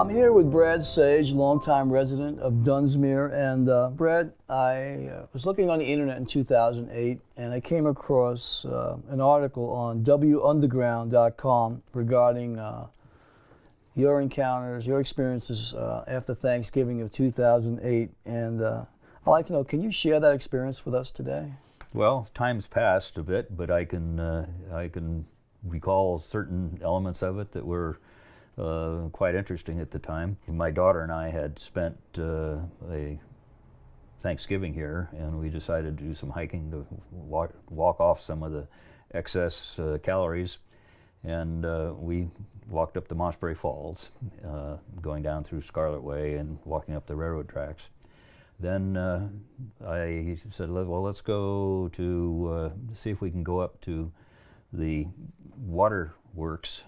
I'm here with Brad Sage, longtime resident of Dunsmuir. And uh, Brad, I uh, was looking on the internet in 2008 and I came across uh, an article on WUnderground.com regarding uh, your encounters, your experiences uh, after Thanksgiving of 2008. And uh, I'd like to know, can you share that experience with us today? Well, time's passed a bit, but I can I can recall certain elements of it that were uh, quite interesting at the time. My daughter and I had spent uh, a Thanksgiving here, and we decided to do some hiking to walk, walk off some of the excess uh, calories. And uh, we walked up the Mossbrae Falls, uh, going down through Scarlet Way and walking up the railroad tracks. Then uh, I said, well, let's go to see if we can go up to the water works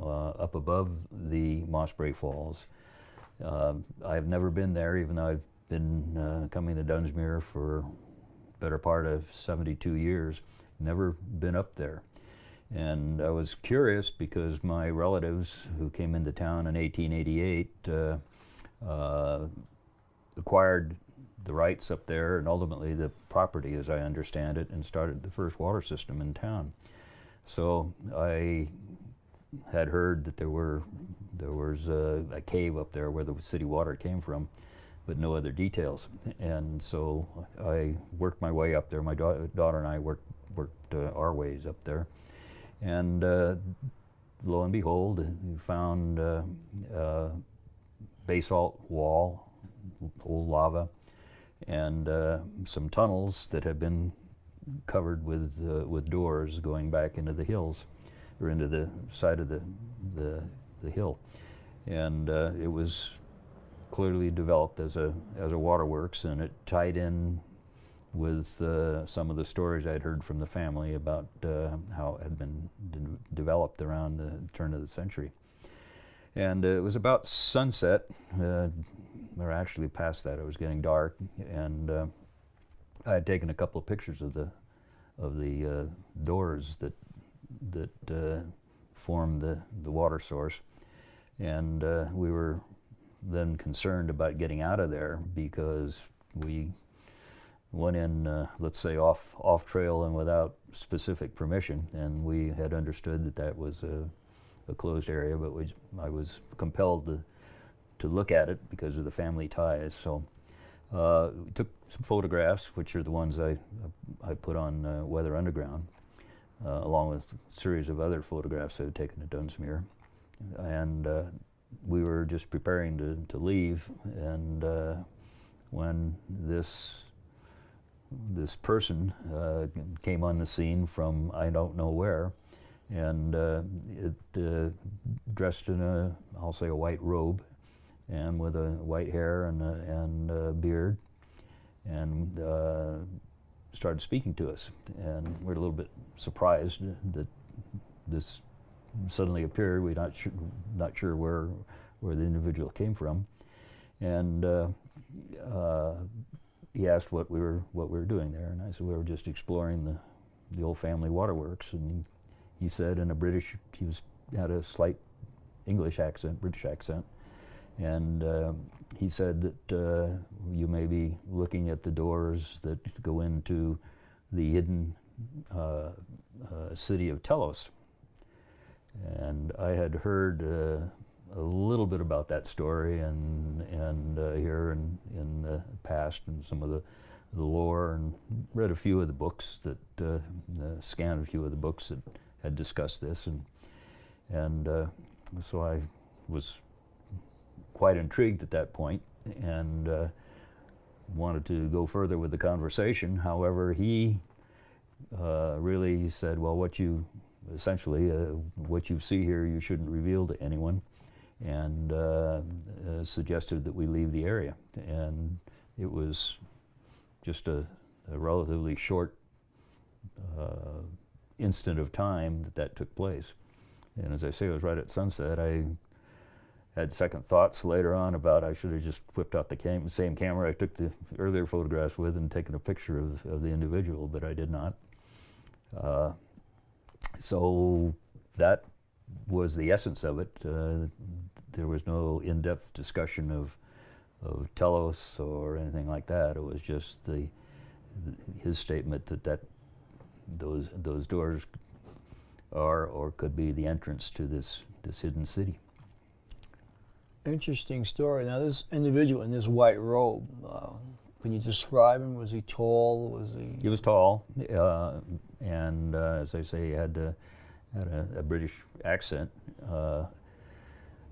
uh, up above the Mossbrae Falls. Uh, I've never been there, even though I've been uh, coming to Dunsmuir for better part of 72 years. Never been up there. And I was curious because my relatives who came into town in 1888 uh, uh, acquired the rights up there and ultimately the property, as I understand it, and started the first water system in town. So I had heard that there were there was a, a, cave up there where the city water came from, but no other details. And so I worked my way up there. My da daughter and I worked worked uh, our ways up there, and uh, lo and behold, we found uh, basalt wall, old lava, and uh, some tunnels that had been covered with uh, with doors going back into the hills or into the side of the the, the hill, and uh, it was clearly developed as a as a waterworks, and it tied in with uh, some of the stories I'd heard from the family about uh, how it had been de developed around the turn of the century. And uh, it was about sunset, uh, or actually past that. It was getting dark, and I had taken a couple of pictures of the of the uh, doors that that uh, form the the water source, and uh, we were then concerned about getting out of there because we went in, uh, let's say, off off trail and without specific permission, and we had understood that that was a, a closed area, but we, I was compelled to to look at it because of the family ties. So uh, we took some photographs, which are the ones I, I put on uh, Weather Underground, uh, along with a series of other photographs I had taken at Dunsmuir. And uh, we were just preparing to, to leave, and uh, when this this person uh, came on the scene from I don't know where, and it dressed in a I'll say a white robe and with a white hair and a, and a beard, and uh, started speaking to us. And we're a little bit surprised that this suddenly appeared. We're not sure, not sure where where the individual came from, and uh, uh, he asked what we were what we were doing there, and I said we were just exploring the the old family waterworks, and he, he said in a British he was had a slight English accent, British accent, and uh, he said that uh, you may be looking at the doors that go into the hidden uh, uh city of Telos. And I had heard uh, a little bit about that story and, and uh, here in, in the past and some of the, the lore and read a few of the books that, scanned a few of the books that had discussed this. And, and so I was quite intrigued at that point and uh, wanted to go further with the conversation. However, he uh, really said, well, what you essentially, uh, what you see here, you shouldn't reveal to anyone, and uh, uh, suggested that we leave the area. And it was just a, a relatively short instant of time that that took place. And as I say, it was right at sunset. I had second thoughts later on about I should have just whipped out the cam same camera I took the earlier photographs with and taken a picture of, of the individual, but I did not. Uh, so that was the essence of it. Uh, there was no in-depth discussion of of telos or anything like that. It was just the his statement that that those those doors are or could be the entrance to this this hidden city. Interesting story. Now, this individual in this white robe, uh, can you describe him? Was he tall? Was he? He was tall, uh, and uh, as I say, he had the, had a, a British accent, uh,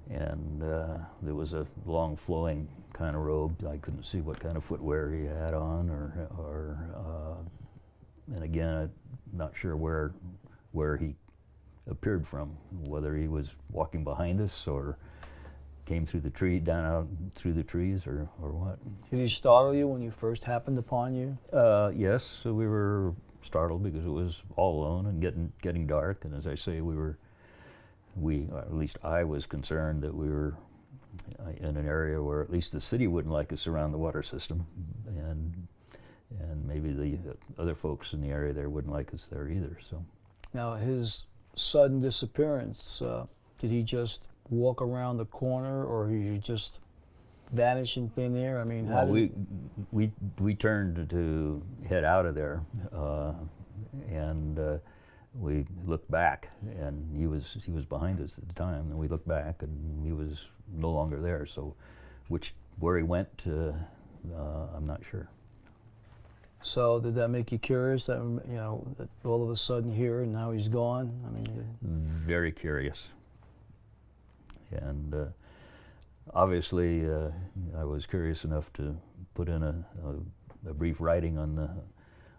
and uh, there was a long flowing kind of robe. I couldn't see what kind of footwear he had on, or, or uh, and again, I'm not sure where where he appeared from, whether he was walking behind us or came through the tree down out through the trees or, or what. Did he startle you when you first happened upon you? Uh, yes, so we were startled because it was all alone and getting getting dark. And as I say, we were we or at least I was concerned that we were uh, in an area where at least the city wouldn't like us around the water system, and and maybe the other folks in the area there wouldn't like us there either. So Now, his sudden disappearance, uh, did he just walk around the corner or he just vanish in thin air? I mean, how Well, we we we turned to head out of there, uh, and uh, we looked back, and he was he was behind us at the time. And we looked back, and he was no longer there. So, which where he went, uh, uh, I'm not sure. So did that make you curious that you know that all of a sudden here and now he's gone? I mean, Very curious, and uh, obviously, uh, I was curious enough to put in a, a, a brief writing on the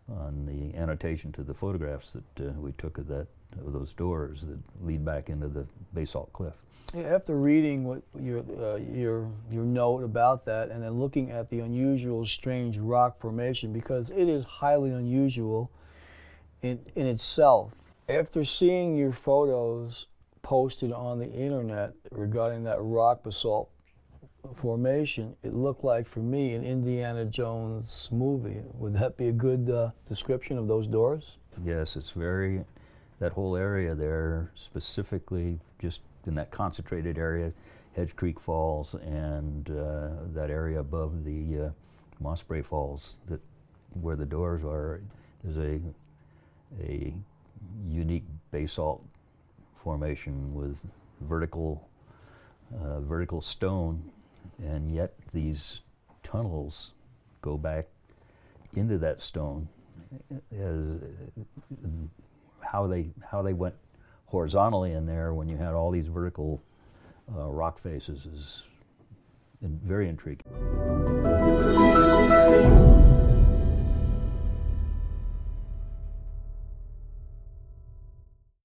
on the annotation to the photographs that uh, we took of that of those doors that lead back into the basalt cliff. After reading what your uh, your your note about that, and then looking at the unusual, strange rock formation, because it is highly unusual in in itself. After seeing your photos posted on the internet regarding that rock basalt formation, it looked like for me an Indiana Jones movie. Would that be a good uh, description of those doors? Yes, it's very that whole area there, specifically just in that concentrated area, Hedge Creek Falls, and uh, that area above the uh, Mossbrae Falls, that where the doors are, there's a a unique basalt formation with vertical uh, vertical stone, and yet these tunnels go back into that stone as how they how they went horizontally in there when you had all these vertical uh, rock faces is very intriguing.